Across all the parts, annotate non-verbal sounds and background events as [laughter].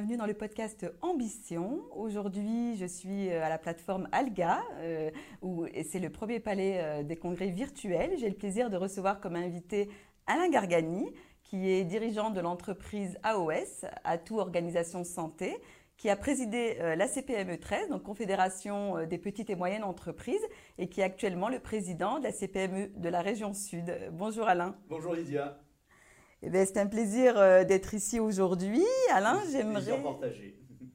bienvenue dans le podcast Ambition. Aujourd'hui, je suis euh, à la plateforme Alga, euh, où c'est le premier palais euh, des congrès virtuels. J'ai le plaisir de recevoir comme invité Alain Gargani, qui est dirigeant de l'entreprise AOS, Atout Organisation Santé, qui a présidé la CPME 13, donc Confédération des petites et moyennes entreprises, et qui est actuellement le président de la CPME de la région Sud. Bonjour Alain. Bonjour Lydia. Eh c'est un plaisir euh, d'être ici aujourd'hui. Alain, j'aimerais,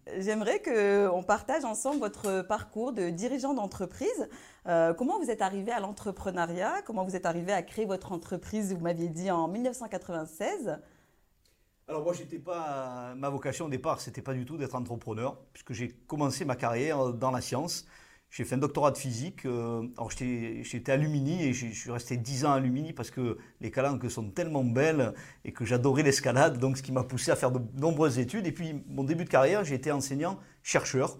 [laughs] j'aimerais qu'on partage ensemble votre parcours de dirigeant d'entreprise. Euh, comment vous êtes arrivé à l'entrepreneuriat? Comment vous êtes arrivé à créer votre entreprise, vous m'aviez dit, en 1996 alors moi, j'étais pas ma vocation au départ, c'était pas du tout d'être entrepreneur, puisque j'ai commencé ma carrière dans la science. J'ai fait un doctorat de physique. Euh, alors j'étais à Lumini et je suis resté 10 ans à Lumini parce que les calanques sont tellement belles et que j'adorais l'escalade, donc ce qui m'a poussé à faire de nombreuses études. Et puis mon début de carrière, j'ai été enseignant-chercheur.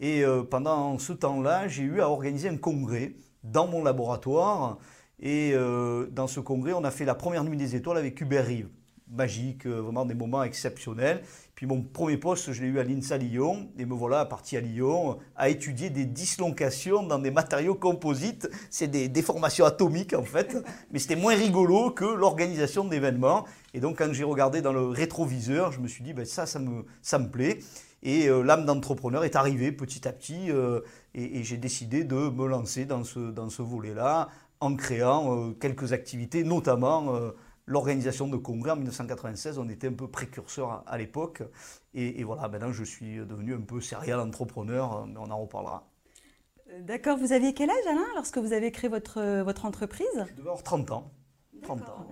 Et euh, pendant ce temps-là, j'ai eu à organiser un congrès dans mon laboratoire. Et euh, dans ce congrès, on a fait la première nuit des étoiles avec Hubert Rive magique, vraiment des moments exceptionnels. Puis mon premier poste, je l'ai eu à l'INSA Lyon, et me voilà parti à Lyon à étudier des dislocations dans des matériaux composites. C'est des déformations atomiques en fait, [laughs] mais c'était moins rigolo que l'organisation d'événements. Et donc quand j'ai regardé dans le rétroviseur, je me suis dit, ben, ça, ça me, ça me plaît. Et euh, l'âme d'entrepreneur est arrivée petit à petit, euh, et, j'ai décidé de me lancer dans ce, dans ce volet-là en créant quelques activités, notamment l'organisation de congrès en 1996. On était un peu précurseur à, l'époque. Et, voilà, maintenant je suis devenu un peu serial entrepreneur, mais on en reparlera. Euh, d'accord. Vous aviez quel âge, Alain, lorsque vous avez créé votre, votre entreprise? Je devais avoir 30 ans. 30 ans,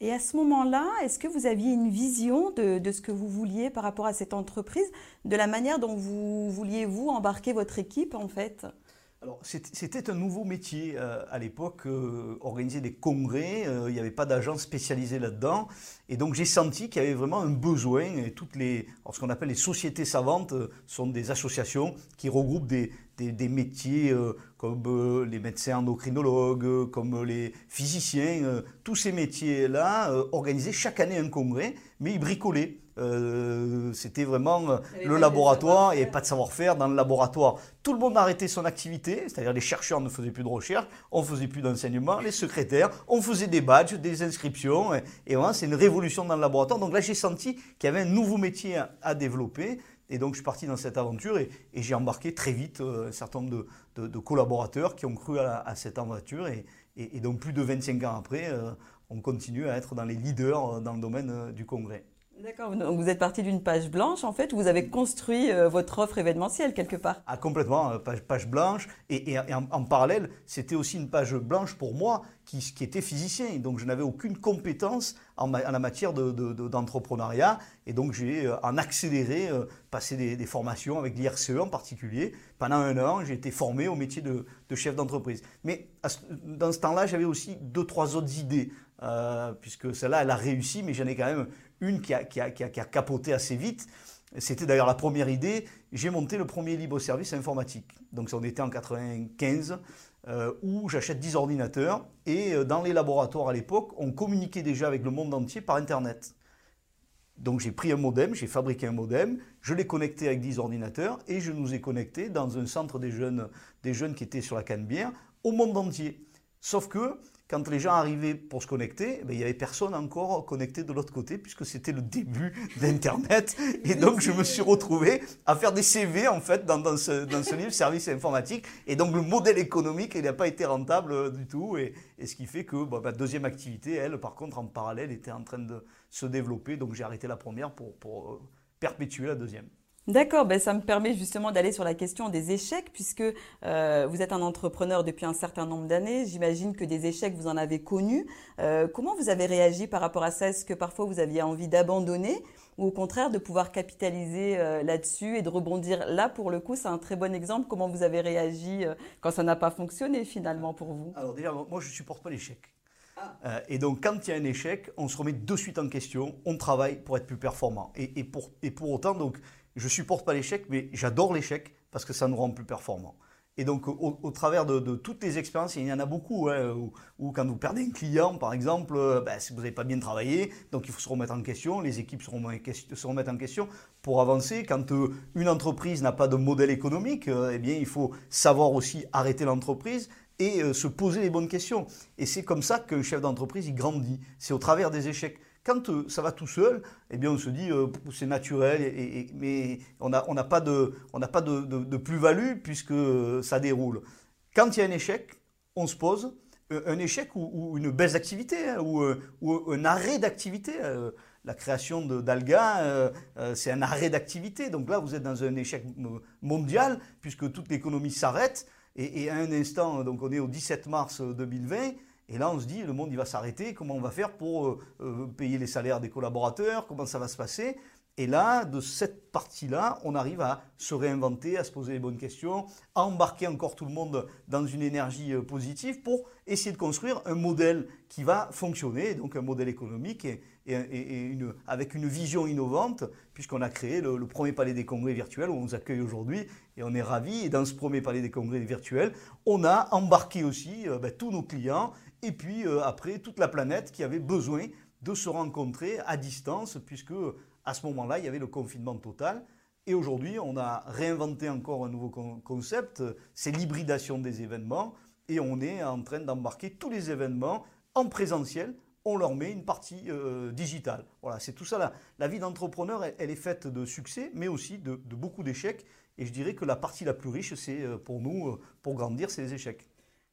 Et à ce moment-là, est-ce que vous aviez une vision de, de, ce que vous vouliez par rapport à cette entreprise, de la manière dont vous vouliez, vous, embarquer votre équipe, en fait? Alors, c'était un nouveau métier euh, à l'époque, euh, organiser des congrès, euh, il n'y avait pas d'agence spécialisée là-dedans. Et donc, j'ai senti qu'il y avait vraiment un besoin. Et toutes les, ce qu'on appelle les sociétés savantes sont des associations qui regroupent des, des, métiers comme les médecins endocrinologues, comme les physiciens. tous ces métiers-là organisaient chaque année un congrès, mais ils bricolaient. Euh, c'était vraiment euh, le laboratoire, et pas de savoir-faire dans le laboratoire. Tout le monde a arrêté son activité, c'est-à-dire les chercheurs ne faisaient plus de recherche, on faisait plus d'enseignement, les secrétaires, on faisait des badges, des inscriptions, et, voilà, c'est une révolution dans le laboratoire. Donc là, j'ai senti qu'il y avait un nouveau métier à, développer, et donc je suis parti dans cette aventure, et, j'ai embarqué très vite euh, un certain nombre de, collaborateurs qui ont cru à, cette aventure, et, donc plus de 25 ans après, on continue à être dans les leaders dans le domaine du congrès. D'accord, vous êtes parti d'une page blanche en fait, vous avez construit euh, votre offre événementielle quelque part. Ah complètement, euh, page, blanche, et, en, parallèle, c'était aussi une page blanche pour moi qui, était physicien, donc je n'avais aucune compétence en, la matière d'entrepreneuriat, de, et donc j'ai euh, en accéléré passé des, formations avec l'IRCE en particulier. Pendant un an, j'ai été formé au métier de, chef d'entreprise. Mais dans ce temps-là, j'avais aussi deux, trois autres idées, puisque celle-là, elle a réussi, mais j'en ai quand même une qui a, capoté assez vite. C'était d'ailleurs la première idée. J'ai monté le premier libre-service informatique. Donc, on était en 95, euh, où j'achète 10 ordinateurs. Et euh, dans les laboratoires à l'époque, on communiquait déjà avec le monde entier par Internet. Donc, j'ai pris un modem, j'ai fabriqué un modem, je l'ai connecté avec 10 ordinateurs et je nous ai connectés dans un centre des jeunes, des jeunes qui étaient sur la Canebière au monde entier. Sauf que quand les gens arrivaient pour se connecter, ben, il n'y avait personne encore connecté de l'autre côté, puisque c'était le début d'Internet. Et donc, je me suis retrouvé à faire des CV, en fait, dans, ce, dans ce, livre, Service informatique. Et donc, le modèle économique, il n'a pas été rentable euh, du tout. Et, ce qui fait que ma bah, deuxième activité, elle, par contre, en parallèle, était en train de se développer. Donc, j'ai arrêté la première pour, pour euh, perpétuer la deuxième. D'accord, ben ça me permet justement d'aller sur la question des échecs, puisque euh, vous êtes un entrepreneur depuis un certain nombre d'années. J'imagine que des échecs, vous en avez connus. Euh, comment vous avez réagi par rapport à ça? Est-ce que parfois vous aviez envie d'abandonner ou au contraire de pouvoir capitaliser euh, là-dessus et de rebondir? Là, pour le coup, c'est un très bon exemple. Comment vous avez réagi quand ça n'a pas fonctionné finalement pour vous? Alors déjà, moi, je ne supporte pas l'échec. Ah. et donc, quand il y a un échec, on se remet de suite en question, on travaille pour être plus performant. Et, et, pour, et pour autant, donc, je supporte pas l'échec, mais j'adore l'échec parce que ça nous rend plus performants. Et donc, au, travers de, toutes les expériences, il y en a beaucoup, hein, où, quand vous perdez un client, par exemple, euh, ben, si vous n'avez pas bien travaillé, donc il faut se remettre en question, les équipes se remettent en question pour avancer. Quand euh, une entreprise n'a pas de modèle économique, euh, eh bien, il faut savoir aussi arrêter l'entreprise et se poser les bonnes questions. Et c'est comme ça qu'un chef d'entreprise, il grandit. C'est au travers des échecs. Quand euh, ça va tout seul, eh bien on se dit euh, c'est naturel, mais on n'a pas de, plus-value puisque ça déroule. Quand il y a un échec, on se pose, euh, un échec ou, une baisse d'activité hein, ou, ou, un arrêt d'activité. la création d'Alga, c'est un arrêt d'activité. Donc là, vous êtes dans un échec mondial puisque toute l'économie s'arrête. Et, et, à un instant, donc on est au 17 mars 2020, et là, on se dit, le monde, il va s'arrêter. Comment on va faire pour euh, euh, payer les salaires des collaborateurs? Comment ça va se passer? Et là, de cette partie-là, on arrive à se réinventer, à se poser les bonnes questions, à embarquer encore tout le monde dans une énergie euh, positive pour essayer de construire un modèle qui va fonctionner, donc un modèle économique et, avec une vision innovante, puisqu'on a créé le, premier palais des congrès virtuels où on nous accueille aujourd'hui et on est ravis. Et dans ce premier palais des congrès virtuels, on a embarqué aussi ben, tous nos clients et puis euh, après toute la planète qui avait besoin de se rencontrer à distance, puisque à ce moment-là, il y avait le confinement total. Et aujourd'hui, on a réinventé encore un nouveau concept, c'est l'hybridation des événements, et on est en train d'embarquer tous les événements en présentiel, on leur met une partie euh, digitale. Voilà, c'est tout ça. La, vie d'entrepreneur, elle, est faite de succès, mais aussi de beaucoup d'échecs. Et je dirais que la partie la plus riche, c'est euh, pour nous, pour grandir, c'est les échecs.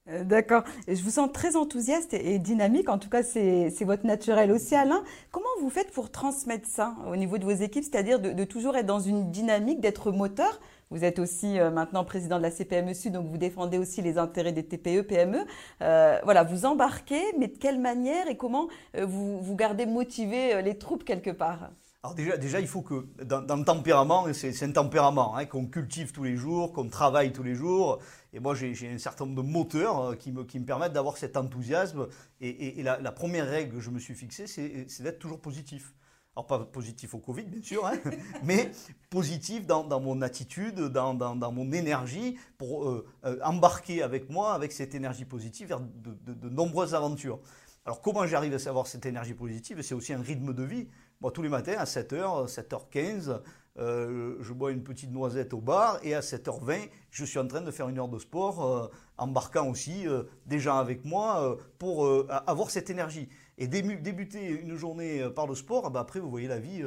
Euh, d'accord. Je vous sens très enthousiaste et dynamique. En tout cas, c'est votre naturel aussi, Alain. Comment vous faites pour transmettre ça au niveau de vos équipes, c'est-à-dire de, toujours être dans une dynamique, d'être moteur? Vous êtes aussi euh, maintenant président de la CPME Sud, donc vous défendez aussi les intérêts des TPE, PME. Euh, voilà, vous embarquez, mais de quelle manière et comment vous, vous gardez motivé les troupes quelque part? Alors déjà, déjà, il faut que dans, le tempérament, c'est un tempérament hein, qu'on cultive tous les jours, qu'on travaille tous les jours. Et moi, j'ai un certain nombre de moteurs euh, qui me, qui me permettent d'avoir cet enthousiasme. Et, la, première règle que je me suis fixée, c'est d'être toujours positif. Alors pas positif au Covid, bien sûr, hein, [laughs] mais positif dans, mon attitude, dans, dans, dans mon énergie, pour euh, euh, embarquer avec moi, avec cette énergie positive, vers de, de nombreuses aventures. Alors comment j'arrive à savoir cette énergie positive? C'est aussi un rythme de vie. Moi, tous les matins, à 7h, 7h15, euh, je bois une petite noisette au bar et à 7h20, je suis en train de faire une heure de sport, euh, embarquant aussi euh, des gens avec moi pour avoir cette énergie. Et débuter une journée par le sport, bah, après, vous voyez la vie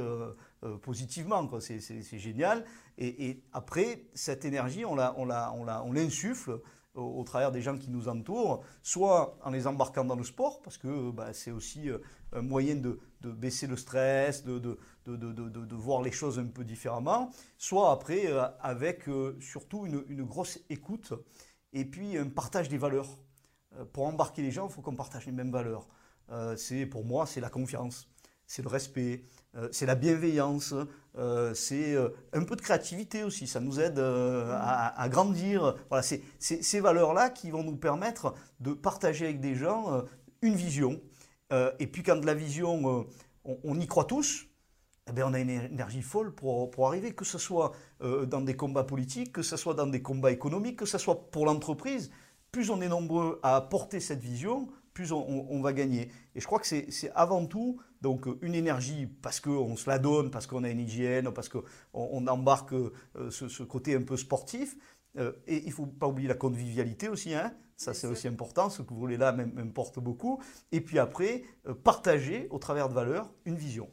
positivement. C'est génial. Et, après, cette énergie, on l'insuffle au, travers des gens qui nous entourent, soit en les embarquant dans le sport, parce que bah, c'est aussi un moyen de, baisser le stress, de, de, voir les choses un peu différemment, soit après euh, avec euh, surtout une, grosse écoute et puis un partage des valeurs. Euh, pour embarquer les gens, il faut qu'on partage les mêmes valeurs. pour moi, c'est la confiance, c'est le respect, c'est la bienveillance, c'est un peu de créativité aussi. Ça nous aide à, grandir. Voilà, c'est ces valeurs-là qui vont nous permettre de partager avec des gens une vision. et puis quand la vision, on y croit tous, eh bien, on a une énergie folle pour, pour arriver, que ce soit euh, dans des combats politiques, que ce soit dans des combats économiques, que ce soit pour l'entreprise. Plus on est nombreux à porter cette vision, plus on, va gagner. Et je crois que c'est avant tout donc une énergie parce qu'on se la donne, parce qu'on a une hygiène, parce qu'on on embarque euh, ce, côté un peu sportif. Euh, et il ne faut pas oublier la convivialité aussi, hein. ça c'est aussi important, ce que vous voulez là m'importe beaucoup. Et puis après, partager au travers de valeurs une vision.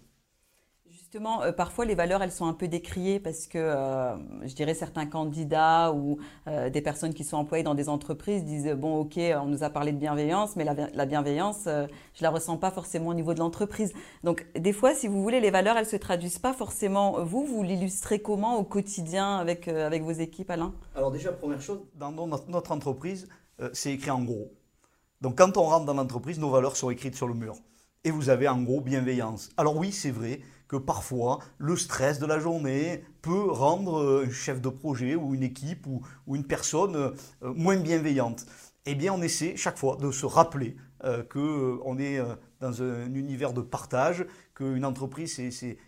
Justement, euh, parfois les valeurs, elles sont un peu décriées parce que, euh, je dirais, certains candidats ou euh, des personnes qui sont employées dans des entreprises disent bon, ok, on nous a parlé de bienveillance, mais la, bienveillance, je la ressens pas forcément au niveau de l'entreprise. Donc, des fois, si vous voulez, les valeurs, elles se traduisent pas forcément. Vous, vous l'illustrez comment au quotidien avec avec vos équipes, Alain? Alors déjà, première chose, dans notre entreprise, c'est écrit en gros. Donc, quand on rentre dans l'entreprise, nos valeurs sont écrites sur le mur. Et vous avez en gros bienveillance. Alors oui, c'est vrai que parfois le stress de la journée peut rendre euh, un chef de projet ou une équipe ou, une personne euh, moins bienveillante. eh bien on essaie chaque fois de se rappeler euh, qu'on est dans un univers de partage, qu'une entreprise,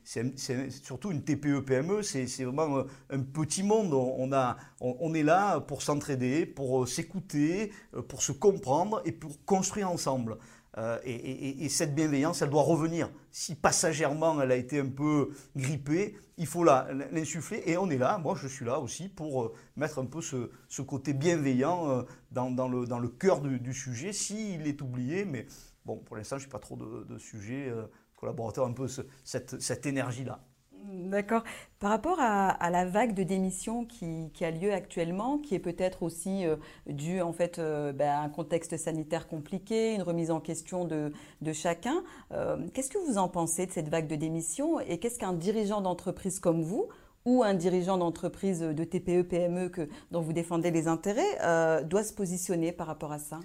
c'est surtout une TPE-PME, c'est vraiment un petit monde. On, est là pour s'entraider, pour s'écouter, pour se comprendre et pour construire ensemble. Euh, et, cette bienveillance, elle doit revenir. Si passagèrement elle a été un peu grippée, il faut l'insuffler. Et on est là, moi je suis là aussi pour euh, mettre un peu ce, côté bienveillant euh, dans, le, cœur du, sujet, s'il est oublié. Mais bon, pour l'instant, je n'ai pas trop de, de sujets collaborateurs, un peu cette énergie-là. D'accord. Par rapport à, la vague de démission qui, a lieu actuellement, qui est peut-être aussi euh, due en fait euh, ben, à un contexte sanitaire compliqué, une remise en question de, chacun, euh, qu'est-ce que vous en pensez de cette vague de démission et qu'est-ce qu'un dirigeant d'entreprise comme vous ou un dirigeant d'entreprise de TPE, PME dont vous défendez les intérêts doit se positionner par rapport à ça?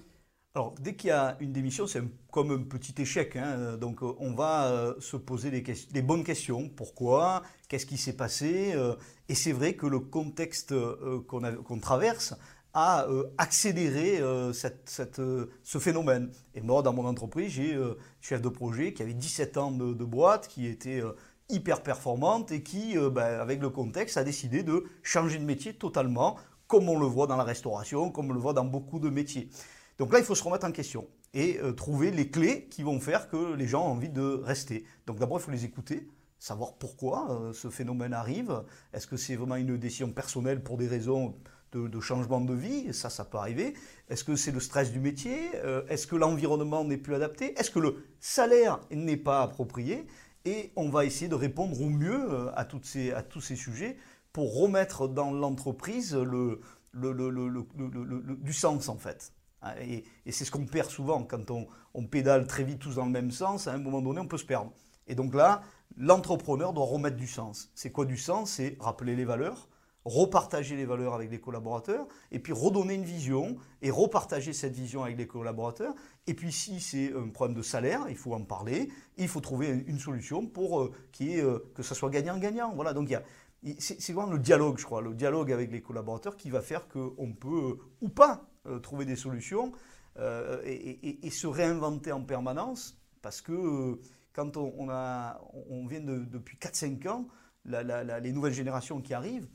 Alors, dès qu'il y a une démission, c'est comme un petit échec. Hein. Donc, euh, on va euh, se poser des, bonnes questions. Pourquoi? Qu'est-ce qui s'est passé? Euh, Et c'est vrai que le contexte qu'on traverse a accéléré ce phénomène. Et moi, dans mon entreprise, j'ai chef de projet qui avait 17 ans de, boîte, qui était hyper performante et qui, ben, avec le contexte, a décidé de changer de métier totalement, comme on le voit dans la restauration, comme on le voit dans beaucoup de métiers. Donc là, il faut se remettre en question et euh, trouver les clés qui vont faire que les gens ont envie de rester. Donc d'abord, il faut les écouter, savoir pourquoi euh, ce phénomène arrive. Est-ce que c'est vraiment une décision personnelle pour des raisons de, changement de vie? Ça, ça peut arriver. Est-ce que c'est le stress du métier? Euh, Est-ce que l'environnement n'est plus adapté? Est-ce que le salaire n'est pas approprié? Et on va essayer de répondre au mieux à, ces, à tous ces sujets pour remettre dans l'entreprise le, du sens en fait. Ah, et, c'est ce qu'on perd souvent quand on, pédale très vite tous dans le même sens. À un moment donné, on peut se perdre. Et donc là, l'entrepreneur doit remettre du sens. C'est quoi du sens? C'est rappeler les valeurs, repartager les valeurs avec les collaborateurs, et puis redonner une vision et repartager cette vision avec les collaborateurs. Et puis si c'est un problème de salaire, il faut en parler, il faut trouver une solution pour euh, euh, que ça soit gagnant-gagnant. Voilà, donc c'est vraiment le dialogue, je crois, le dialogue avec les collaborateurs qui va faire qu'on peut ou pas euh, trouver des solutions euh, et, se réinventer en permanence parce que euh, quand on, a, on vient depuis 4-5 ans, les nouvelles générations qui arrivent,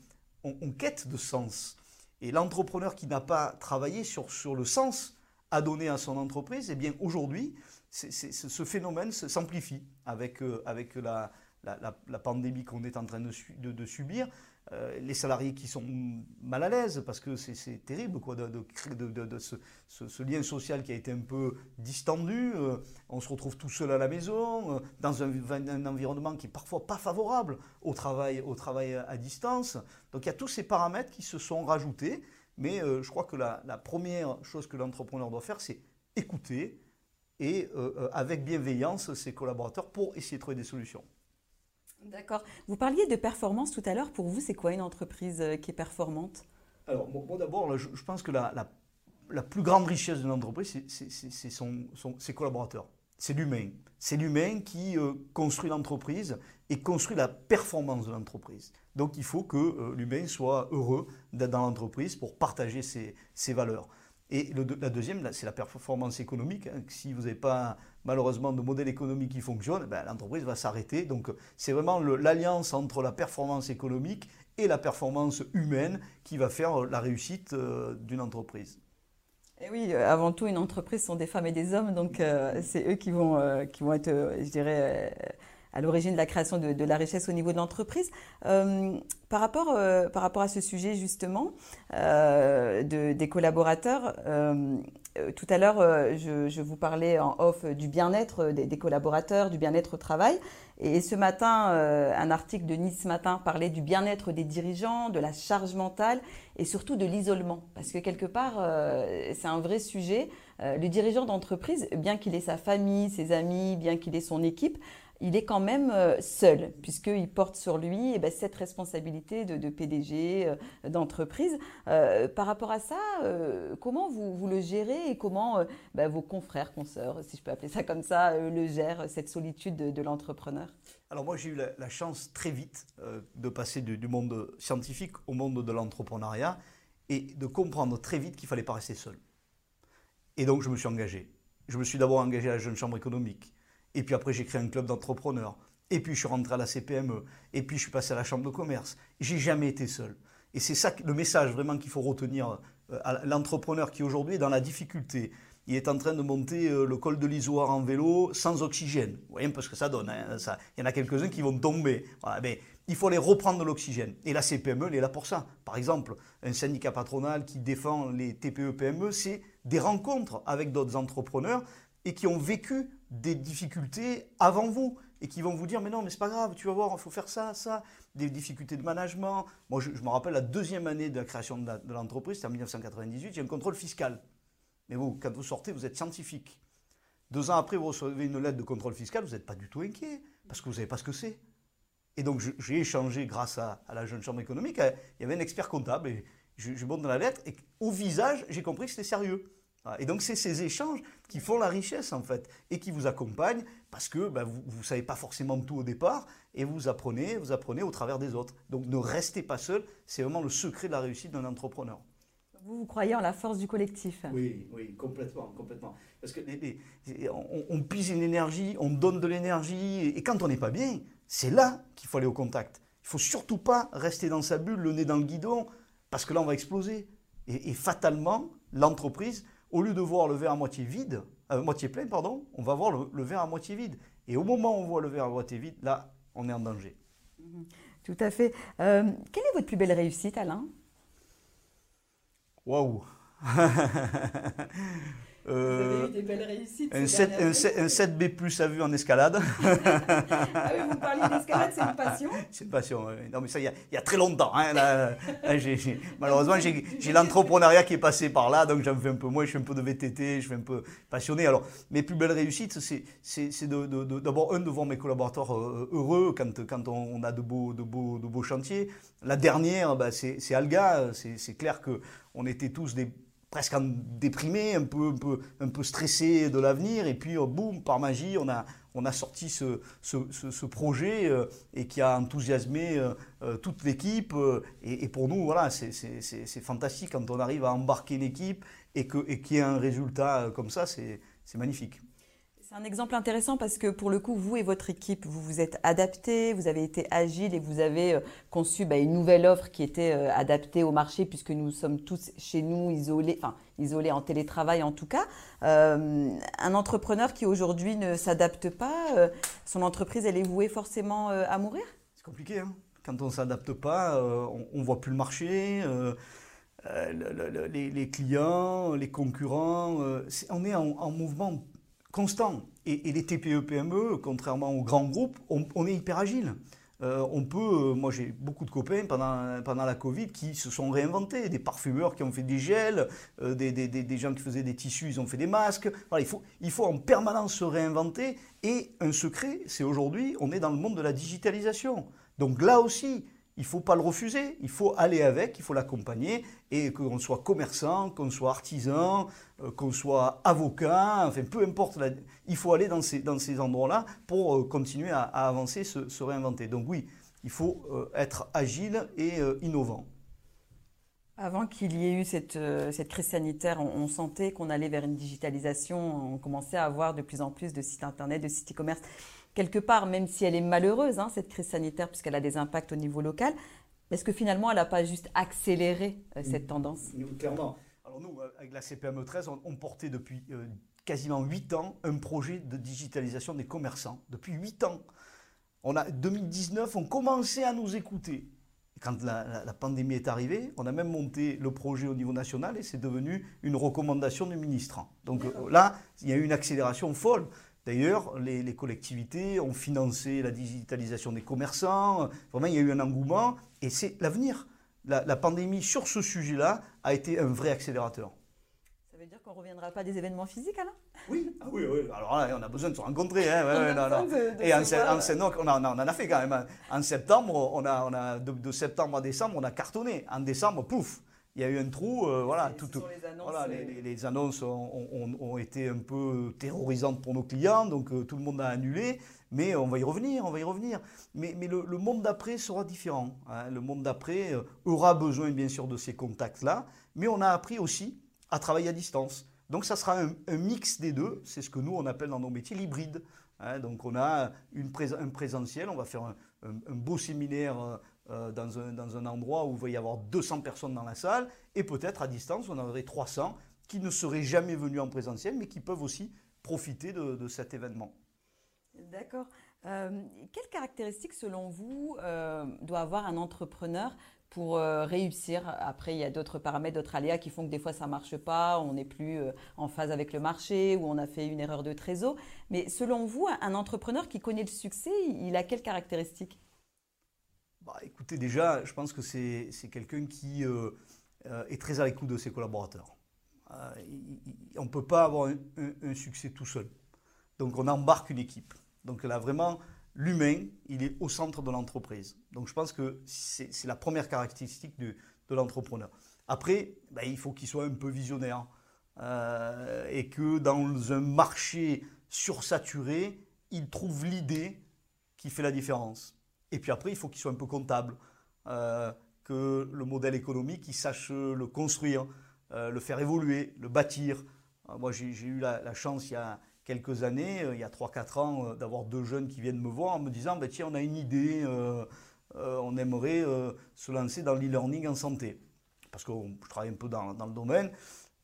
on, quête de sens. Et l'entrepreneur qui n'a pas travaillé sur, sur le sens à donner à son entreprise, eh bien aujourd'hui, ce phénomène s'amplifie avec, avec la, la, pandémie qu'on est en train de, de subir. Euh, les salariés qui sont mal à l'aise parce que c'est terrible quoi, de, de, ce, lien social qui a été un peu distendu. Euh, on se retrouve tout seul à la maison, euh, dans un, environnement qui est parfois pas favorable au travail, au travail à distance. Donc il y a tous ces paramètres qui se sont rajoutés. Mais je crois que la, la première chose que l'entrepreneur doit faire, c'est écouter et avec bienveillance ses collaborateurs pour essayer de trouver des solutions. D'accord. Vous parliez de performance tout à l'heure. Pour vous, c'est quoi une entreprise euh, qui est performante? Alors, moi, d'abord, je, pense que la, plus grande richesse d'une entreprise, c'est ses collaborateurs. C'est l'humain. C'est l'humain qui euh, construit l'entreprise et construit la performance de l'entreprise. Donc, il faut que euh, l'humain soit heureux d'être dans l'entreprise pour partager ses valeurs. Et la deuxième, c'est la performance économique. Hein. Si vous n'avez pas malheureusement de modèle économique qui fonctionne, ben, l'entreprise va s'arrêter. Donc c'est vraiment l'alliance entre la performance économique et la performance humaine qui va faire la réussite euh, d'une entreprise. Et oui, euh, avant tout, une entreprise sont des femmes et des hommes, donc euh, c'est eux qui vont, qui vont être, je dirais, à l'origine de la création de, la richesse au niveau de l'entreprise. Euh, par, rapport, euh, par rapport à ce sujet justement euh, de, des collaborateurs, tout à l'heure je, vous parlais en off du bien-être des, collaborateurs, du bien-être au travail. Et ce matin, un article de Nice Matin parlait du bien-être des dirigeants, de la charge mentale et surtout de l'isolement. Parce que quelque part, c'est un vrai sujet. le dirigeant d'entreprise, bien qu'il ait sa famille, ses amis, bien qu'il ait son équipe, il est quand même euh, seul, puisqu'il porte sur lui eh ben, cette responsabilité de, PDG, euh, d'entreprise. Euh, par rapport à ça, comment vous, le gérez et comment ben, vos confrères, consoeurs, si je peux appeler ça comme ça, le gèrent, cette solitude de, l'entrepreneur? Alors moi j'ai eu la, chance très vite de passer du, monde scientifique au monde de l'entrepreneuriat et de comprendre très vite qu'il fallait pas rester seul. Et donc, je me suis engagé. Je me suis d'abord engagé à la Jeune Chambre économique. Et puis après, j'ai créé un club d'entrepreneurs. Et puis, je suis rentré à la CPME. Et puis, je suis passé à la Chambre de commerce. J'ai jamais été seul. Et c'est ça le message vraiment qu'il faut retenir euh, à l'entrepreneur qui aujourd'hui est dans la difficulté. Il est en train de monter euh, le col de l'Isoire en vélo sans oxygène. Vous voyez un peu ce que ça donne. Hein. Il y en a quelques-uns qui vont tomber. mais il faut aller reprendre l'oxygène. Et la CPME, elle est là pour ça. Par exemple, un syndicat patronal qui défend les TPE-PME, c'est des rencontres avec d'autres entrepreneurs et qui ont vécu des difficultés avant vous et qui vont vous dire mais non mais c'est pas grave tu vas voir il faut faire ça ça. Des difficultés de management. Moi je, me rappelle la deuxième année de la création de l'entreprise c'était en 1998 j'ai un contrôle fiscal. Mais vous quand vous sortez vous êtes scientifique. Deux ans après vous recevez une lettre de contrôle fiscal vous n'êtes pas du tout inquiet parce que vous savez pas ce que c'est. Et donc j'ai échangé grâce à, la jeune chambre économique il y avait un expert comptable et je, je monte dans la lettre et au visage j'ai compris que c'était sérieux et donc c'est ces échanges qui font la richesse en fait et qui vous accompagnent parce que ben, vous ne savez pas forcément tout au départ et vous apprenez, vous apprenez au travers des autres. Donc ne restez pas seul, c'est vraiment le secret de la réussite d'un entrepreneur. Vous, vous croyez en la force du collectif Oui, oui, complètement, complètement. Parce que on, on pise une énergie, on donne de l'énergie et quand on n'est pas bien, c'est là qu'il faut aller au contact. Il faut surtout pas rester dans sa bulle, le nez dans le guidon, parce que là on va exploser. et fatalement, l'entreprise au lieu de voir le verre à moitié vide, à euh, moitié plein, pardon, on va voir le, verre à moitié vide. Et au moment où on voit le verre à moitié vide, là, on est en danger. Mhm. Tout à fait. Euh, quelle est votre plus belle réussite, Alain? Waouh [laughs] Euh, Vous avez eu des belles réussites. Un, 7, un, 7, b plus à vue en escalade. [laughs] ah oui, vous parlez d'escalade, c'est une passion [laughs] C'est une passion, oui. Non, mais ça, il y a, il y a très longtemps. Hein, là, malheureusement, j'ai l'entrepreneuriat qui est passé par là, donc j'en fais un peu moins. Je fais un peu de VTT, je suis un peu passionné. Alors, mes plus belles réussites, c'est d'abord, un, de voir mes collaborateurs euh, heureux quand, quand on a de beaux, de, beaux, de beaux chantiers. La dernière, bah, c'est Alga. C'est clair qu'on était tous des presque déprimé, un peu, un peu, un peu stressé de l'avenir. Et puis, euh, boum, par magie, on a, on a sorti ce, ce, projet euh, et qui a enthousiasmé euh, toute l'équipe. Et, pour nous, voilà, c'est fantastique quand on arrive à embarquer l'équipe et qu'il et y ait un résultat comme ça, c'est magnifique. C'est un exemple intéressant parce que pour le coup, vous et votre équipe, vous vous êtes adaptés, vous avez été agile et vous avez euh, conçu bah, une nouvelle offre qui était euh, adaptée au marché puisque nous sommes tous chez nous isolés, enfin isolés en télétravail en tout cas. Euh, un entrepreneur qui aujourd'hui ne s'adapte pas, son entreprise, elle est vouée forcément à mourir? C'est compliqué. Hein Quand on ne s'adapte pas, on ne voit plus le marché. les, clients, les concurrents, on est en mouvement constant. Et, les TPE-PME, contrairement aux grands groupes, on, est hyper agile. Euh, on peut, euh, moi j'ai beaucoup de copains pendant, pendant la Covid qui se sont réinventés, des parfumeurs qui ont fait des gels, euh, des, des, des, gens qui faisaient des tissus, ils ont fait des masques. Il, faut, il faut en permanence se réinventer. Et un secret, c'est aujourd'hui, on est dans le monde de la digitalisation. Donc là aussi, il ne faut pas le refuser, il faut aller avec, il faut l'accompagner, et qu'on soit commerçant, qu'on soit artisan, euh, qu'on soit avocat, enfin peu importe, il faut aller dans ces, dans ces endroits-là pour euh, continuer à, avancer, se, réinventer. Donc oui, il faut euh, être agile et innovant. Avant qu'il y ait eu cette, cette crise sanitaire, on, sentait qu'on allait vers une digitalisation, on commençait à avoir de plus en plus de sites internet, de sites e-commerce quelque part, même si elle est malheureuse, hein, cette crise sanitaire, puisqu'elle a des impacts au niveau local, est-ce que finalement, elle n'a pas juste accéléré euh, cette tendance? Clairement. Alors nous, euh, avec la CPME 13, on, portait depuis euh, quasiment 8 ans un projet de digitalisation des commerçants. Depuis 8 ans. On a 2019, on commençait à nous écouter. quand la, pandémie est arrivée, on a même monté le projet au niveau national et c'est devenu une recommandation du ministre. Donc là, il y a eu une accélération folle. D'ailleurs, les, collectivités ont financé la digitalisation des commerçants. Vraiment, il y a eu un engouement et c'est l'avenir. La, pandémie sur ce sujet-là a été un vrai accélérateur. Ça veut dire qu'on ne reviendra pas des événements physiques alors? Oui, ah oui, oui. Alors là, on a besoin de se rencontrer. Hein. et en, on, en a fait quand même. Hein. En septembre, on a, on a de septembre à décembre, on a cartonné. En décembre, pouf, il y a eu un trou, euh, voilà, tout, les annonces, voilà, les, les, annonces ont, été un peu terrorisantes pour nos clients, donc euh, tout le monde a annulé, mais on va y revenir, on va y revenir. Mais, mais le, monde d'après sera différent. Hein. Le monde d'après euh, aura besoin bien sûr de ces contacts-là, mais on a appris aussi à travailler à distance. Donc ça sera un, mix des deux, c'est ce que nous on appelle dans nos métiers l'hybride. Hein. donc on a une un présentiel, on va faire un, beau séminaire euh, euh, dans, un, dans, un, endroit où il va y avoir 200 personnes dans la salle, et peut-être à distance on en aurait 300 qui ne seraient jamais venus en présentiel, mais qui peuvent aussi profiter de, cet événement. D'accord. Euh, quelles caractéristiques, selon vous, doit avoir un entrepreneur pour euh, réussir? Après, il y a d'autres paramètres, d'autres aléas qui font que des fois ça marche pas, on n'est plus euh, en phase avec le marché ou on a fait une erreur de trésor. Mais selon vous, un entrepreneur qui connaît le succès, il a quelles caractéristiques? Bah, Écoutez, déjà, je pense que c'est quelqu'un qui euh, est très à l'écoute de ses collaborateurs. on ne peut pas avoir un, succès tout seul. Donc on embarque une équipe. Donc là, vraiment, l'humain, il est au centre de l'entreprise. Donc je pense que c'est la première caractéristique de, l'entrepreneur. Après, ben, il faut qu'il soit un peu visionnaire euh, et que dans un marché sursaturé, il trouve l'idée qui fait la différence. Et puis après, il faut qu'il soit un peu comptable, euh, que le modèle économique, il sache le construire, euh, le faire évoluer, le bâtir. moi, j'ai eu la, chance il y a quelques années, euh, il y a 3-4 ans, euh, d'avoir deux jeunes qui viennent me voir en me disant bah, Tiens, on a une idée, euh, on aimerait se lancer dans l'e-learning en santé. Parce que je travaille un peu dans, le domaine.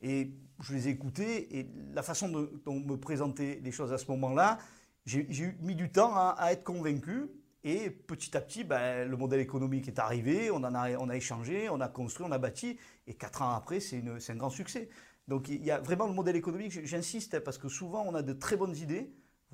Et je les ai écoutés et la façon dont on me présentait les choses à ce moment-là, j'ai mis du temps à, être convaincu. Et petit à petit, ben, le modèle économique est arrivé, on, en a, on a échangé, on a construit, on a bâti. Et quatre ans après, c'est un grand succès. Donc il y a vraiment le modèle économique, j'insiste, hein, parce que souvent on a de très bonnes idées.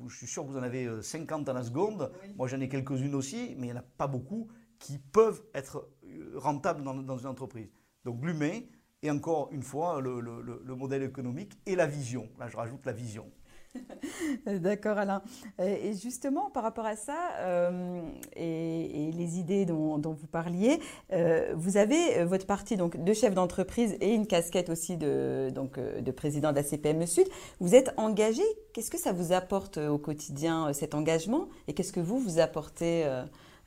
Je suis sûr que vous en avez 50 à la seconde. Moi j'en ai quelques-unes aussi, mais il n'y en a pas beaucoup qui peuvent être euh, rentables dans, une entreprise. Donc l'humain, et encore une fois, le modèle économique et la vision. Là je rajoute la vision. [laughs] D'accord, Alain. Et justement, par rapport à ça euh, et, les idées dont, vous parliez, euh, vous avez euh, votre partie donc, de chef d'entreprise et une casquette aussi de, donc, de président de la CPME Sud. Vous êtes engagé. Qu'est-ce que ça vous apporte au quotidien, cet engagement? Et qu'est-ce que vous, vous apportez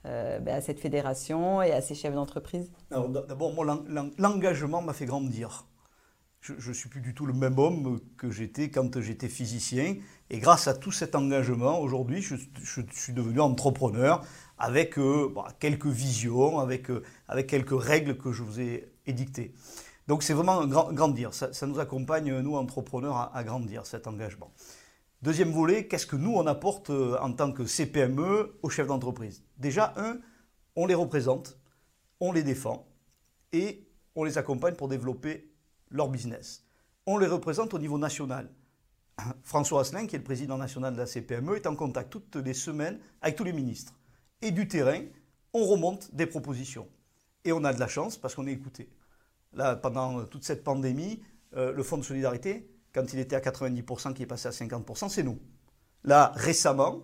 ben, à cette fédération et à ces chefs d'entreprise? D'abord, moi, l'engagement m'a fait grandir je ne suis plus du tout le même homme que j'étais quand j'étais physicien. Et grâce à tout cet engagement, aujourd'hui, je, suis devenu entrepreneur avec euh, bah, quelques visions, avec, euh, avec quelques règles que je vous ai édictées. Donc c'est vraiment grandir. Ça, nous accompagne, nous, entrepreneurs, à, grandir, cet engagement. Deuxième volet, qu'est-ce que nous, on apporte euh, en tant que CPME aux chefs d'entreprise? Déjà, un, on les représente, on les défend et on les accompagne pour développer leur business. On les représente au niveau national. [clears throat] François Asselin, qui est le président national de la CPME, est en contact toutes les semaines avec tous les ministres. Et du terrain, on remonte des propositions. Et on a de la chance parce qu'on est écouté. Là, pendant toute cette pandémie, euh, le Fonds de solidarité, quand il était à 90%, qui est passé à 50%, c'est nous. Là, récemment,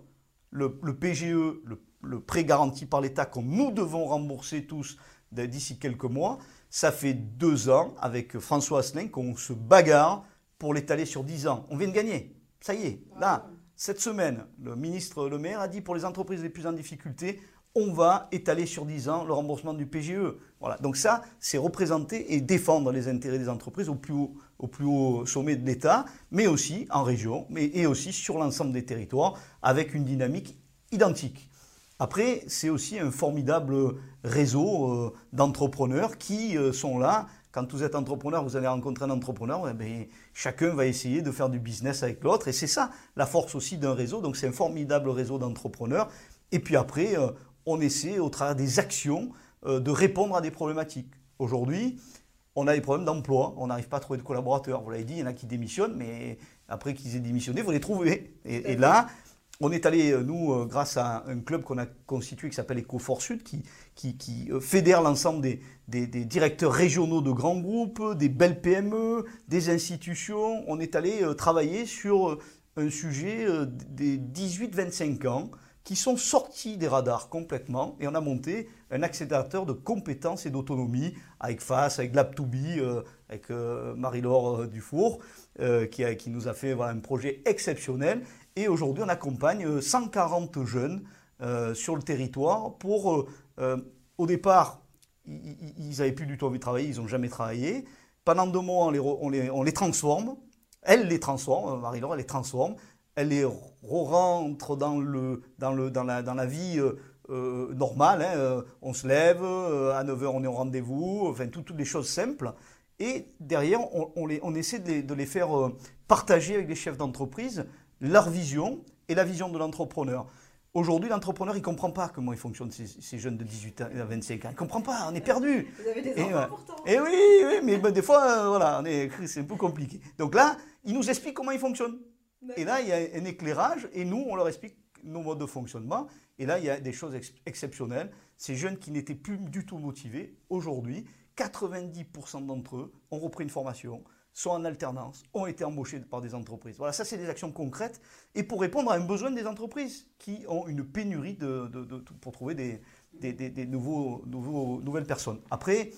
le, PGE, le, le prêt garanti par l'État, que nous devons rembourser tous d'ici quelques mois, ça fait deux ans avec François Asselin qu'on se bagarre pour l'étaler sur dix ans. On vient de gagner. Ça y est. Là, cette semaine, le ministre Le Maire a dit pour les entreprises les plus en difficulté, on va étaler sur dix ans le remboursement du PGE. Voilà. Donc ça, c'est représenter et défendre les intérêts des entreprises au plus haut, sommet de l'État, mais aussi en région, mais, et aussi sur l'ensemble des territoires, avec une dynamique identique. Après, c'est aussi un formidable réseau euh, d'entrepreneurs qui euh, sont là. Quand vous êtes entrepreneur, vous allez rencontrer un entrepreneur, eh bien, chacun va essayer de faire du business avec l'autre. Et c'est ça la force aussi d'un réseau. Donc c'est un formidable réseau d'entrepreneurs. Et puis après, euh, on essaie au travers des actions de répondre à des problématiques. Aujourd'hui, on a des problèmes d'emploi, on n'arrive pas à trouver de collaborateurs. Vous l'avez dit, il y en a qui démissionnent, mais après qu'ils aient démissionné, faut les trouver. et là, on est allé, euh, nous, euh, grâce à un club qu'on a constitué qui s'appelle EcoFort Sud, qui, euh, fédère l'ensemble des, directeurs régionaux de grands groupes, des belles PME, des institutions. On est allé travailler sur un sujet des 18-25 ans qui sont sortis des radars complètement et on a monté un accélérateur de compétences et d'autonomie avec FAS, avec Lab2B, avec Marie-Laure Dufour, qui, nous a fait un projet exceptionnel et aujourd'hui, on accompagne 140 euh, jeunes euh, sur le territoire pour, euh, au départ, ils n'avaient plus du tout envie de travailler, ils n'ont jamais travaillé. Pendant deux mois, on les, transforme Elle les transforme, Marie-Laure, elle les transforme, elle les rentre dans, la, vie normale. Hein. On se lève, à 9h on est au rendez-vous, enfin toutes les choses simples. Et derrière, on essaie de les, de les faire partager avec les chefs d'entreprise leur vision et la vision de l'entrepreneur. Aujourd'hui, l'entrepreneur, il ne comprend pas comment ils fonctionnent, ces, jeunes de 18 à 25 ans. Il ne comprend pas, on est perdu. Vous avez des enfants pourtant. Et oui, oui mais ben, des fois, euh, voilà, [laughs] c'est un peu compliqué. Donc là, il nous explique comment ils fonctionnent. Et là, il y a un éclairage, et nous, on leur explique nos modes de fonctionnement. Et là, il y a des choses exceptionnelles. Ces jeunes qui n'étaient plus du tout motivés, aujourd'hui, 90% d'entre eux ont repris une formation, sont en alternance, ont été embauchés par des entreprises. Voilà, ça c'est des actions concrètes et pour répondre à un besoin des entreprises qui ont une pénurie de, pour trouver des, des, nouveaux, nouveaux, nouvelles personnes. Après,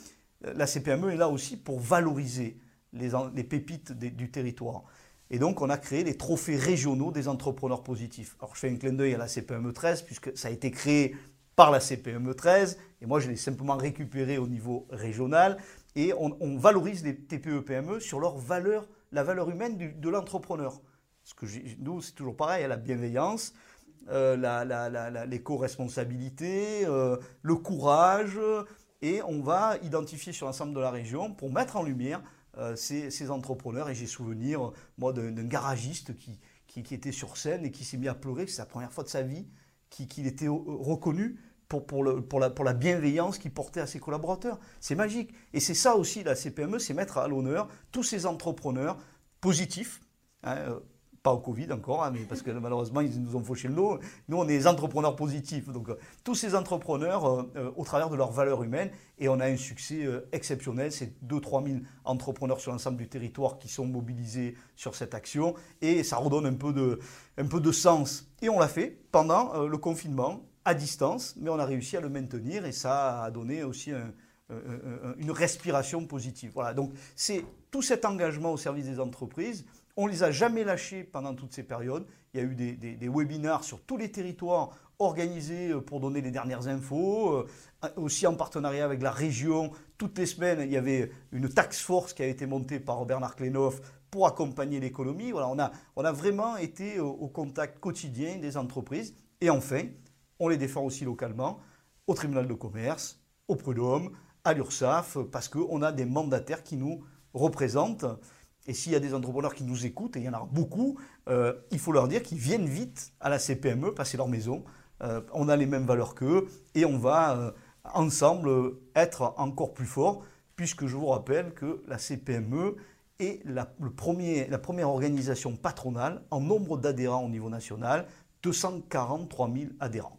la CPME est là aussi pour valoriser les, les pépites du territoire. Et donc, on a créé les trophées régionaux des entrepreneurs positifs. Alors, je fais un clin d'œil à la CPME 13, puisque ça a été créé par la CPME 13, et moi, je l'ai simplement récupéré au niveau régional et on, valorise les TPE-PME e sur leur valeur, la valeur humaine de l'entrepreneur. Parce que nous, c'est toujours pareil, la bienveillance, euh, l'éco-responsabilité, euh, le courage, et on va identifier sur l'ensemble de la région pour mettre en lumière euh, ces, entrepreneurs. Et j'ai souvenir, moi, d'un garagiste qui, était sur scène et qui s'est mis à pleurer, c'est la première fois de sa vie qu'il était reconnu pour, la, bienveillance qu'il portait à ses collaborateurs. C'est magique. Et c'est ça aussi, la CPME, c'est mettre à l'honneur tous ces entrepreneurs positifs. Hein, euh, pas au Covid encore, hein, mais parce que malheureusement, ils nous ont fauché le dos. Nous, on est des entrepreneurs positifs. Donc, euh, tous ces entrepreneurs euh, au travers de leurs valeurs humaines. Et on a un succès exceptionnel. C'est 2-3 000 entrepreneurs sur l'ensemble du territoire qui sont mobilisés sur cette action. Et ça redonne un peu de sens. Et on l'a fait pendant le confinement à distance, mais on a réussi à le maintenir et ça a donné aussi une respiration positive. Voilà, donc c'est tout cet engagement au service des entreprises. On ne les a jamais lâchés pendant toutes ces périodes. Il y a eu des, des, webinars sur tous les territoires organisés euh, pour donner les dernières infos, euh, aussi en partenariat avec la région. Toutes les semaines, il y avait une tax force qui a été montée par Bernard Klenoff pour accompagner l'économie. Voilà, on a, on a vraiment été au, au contact quotidien des entreprises. Et enfin, on les défend aussi localement, au tribunal de commerce, au prud'homme, à l'URSSAF, parce qu'on a des mandataires qui nous représentent. Et s'il y a des entrepreneurs qui nous écoutent, et il y en a beaucoup, euh, il faut leur dire qu'ils viennent vite à la CPME, passer leur maison. Euh, on a les mêmes valeurs qu'eux et on va euh, ensemble être encore plus forts, puisque je vous rappelle que la CPME est la, la première organisation patronale en nombre d'adhérents au niveau national, 243 000 adhérents.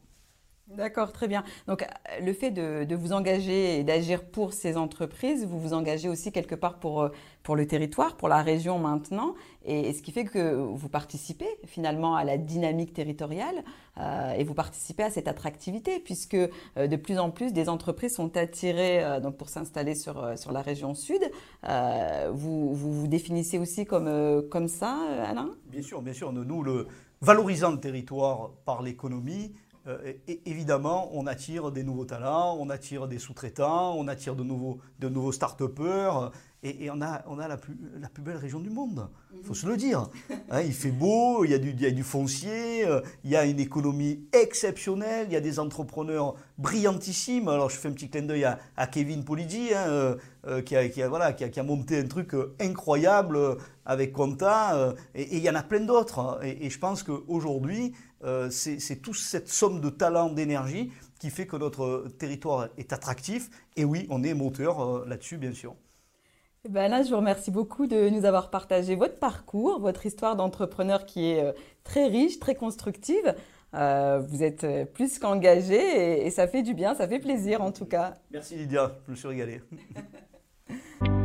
D'accord, très bien. Donc le fait de, vous engager et d'agir pour ces entreprises, vous vous engagez aussi quelque part pour, euh, pour le territoire, pour la région maintenant, et, ce qui fait que vous participez finalement à la dynamique territoriale euh, et vous participez à cette attractivité, puisque euh, de plus en plus des entreprises sont attirées donc pour s'installer sur, sur la région sud. vous, vous, définissez aussi comme, comme ça, Alain? Bien sûr, bien sûr. Nous, le, valorisant le territoire par l'économie, euh, évidemment, on attire des nouveaux talents, on attire des sous-traitants, on attire de nouveaux, de nouveaux start-upers. Et, on a, on a la, plus, la plus belle région du monde, il faut se le dire. Hein, il fait beau, il y, a du, il y a du foncier, euh, il y a une économie exceptionnelle, il y a des entrepreneurs brillantissimes. Alors je fais un petit clin d'œil à, à, Kevin Polidi, hein, euh, qui, a, qui, a, voilà, qui, a, qui, a, monté un truc incroyable avec Conta, et, il y en a plein d'autres. Hein. Et, et, je pense qu'aujourd'hui, euh, c'est toute cette somme de talent, d'énergie qui fait que notre territoire est attractif. Et oui, on est moteur euh, là-dessus, bien sûr. Eh ben là, je vous remercie beaucoup de nous avoir partagé votre parcours, votre histoire d'entrepreneur qui est euh, très riche, très constructive. vous êtes plus qu'engagé et, et ça fait du bien, ça fait plaisir en tout cas. Merci Lydia, je me suis régalé. [laughs]